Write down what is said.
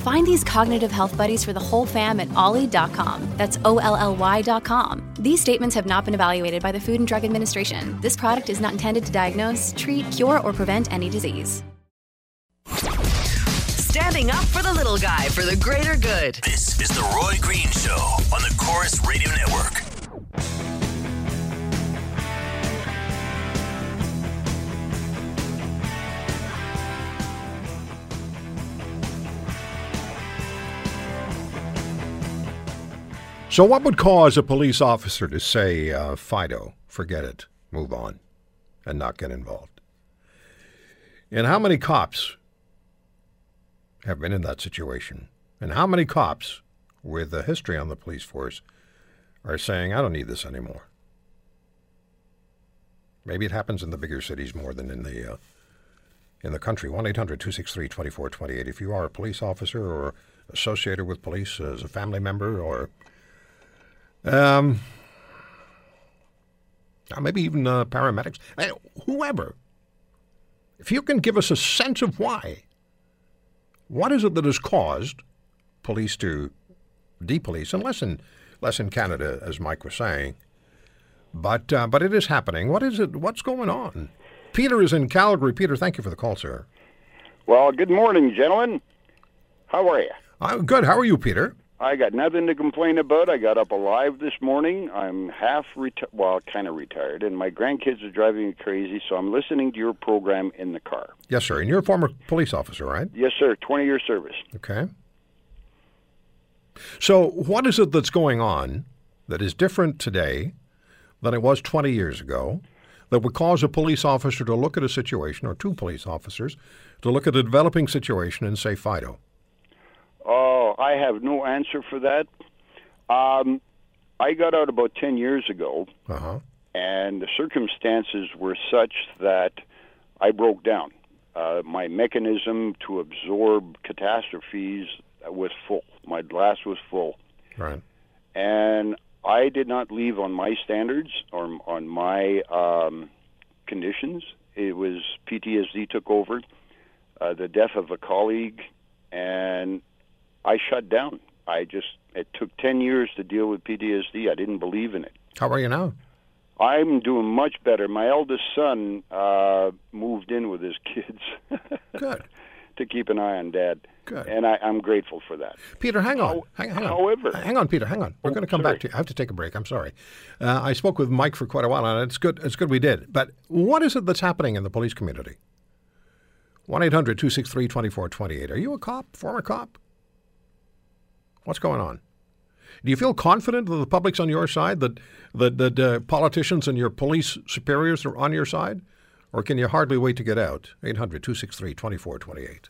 Find these cognitive health buddies for the whole fam at olly.com. That's O L L Y.com. These statements have not been evaluated by the Food and Drug Administration. This product is not intended to diagnose, treat, cure, or prevent any disease. Standing up for the little guy for the greater good. This is the Roy Green Show on the Corus Radio Network. So, what would cause a police officer to say, uh, Fido, forget it, move on, and not get involved? And how many cops have been in that situation? And how many cops with a history on the police force are saying, I don't need this anymore? Maybe it happens in the bigger cities more than in the uh, in the country. 1 800 263 2428. If you are a police officer or associated with police as a family member or um, or maybe even uh, paramedics, eh, whoever. If you can give us a sense of why, what is it that has caused police to depolice, and less in, less in Canada, as Mike was saying, but uh, but it is happening. What is it? What's going on? Peter is in Calgary. Peter, thank you for the call, sir. Well, good morning, gentlemen. How are you? I'm good. How are you, Peter? I got nothing to complain about. I got up alive this morning. I'm half reti- well, kind of retired, and my grandkids are driving me crazy. So I'm listening to your program in the car. Yes, sir. And you're a former police officer, right? Yes, sir. Twenty year service. Okay. So, what is it that's going on that is different today than it was 20 years ago that would cause a police officer to look at a situation, or two police officers, to look at a developing situation and say, Fido? Oh, I have no answer for that. Um, I got out about ten years ago, Uh huh. and the circumstances were such that I broke down. Uh, my mechanism to absorb catastrophes was full. My glass was full. Right. and I did not leave on my standards or on my um, conditions. It was PTSD took over, uh, the death of a colleague, and I shut down. I just it took ten years to deal with PTSD. I didn't believe in it. How are you now? I'm doing much better. My eldest son uh, moved in with his kids Good. to keep an eye on dad, Good. and I, I'm grateful for that. Peter, hang on. How- hang, hang on. however- hang on, Peter. Hang on. We're Oh, going to come sorry. back to you. I have to take a break. I'm sorry. Uh, I spoke with Mike for quite a while, and it's good. It's good we did. But what is it that's happening in the police community? One 263 2428 Are you a cop? Former cop? What's going on? Do you feel confident that the public's on your side? That that, that uh, politicians and your police superiors are on your side? Or can you hardly wait to get out? 800 263 2428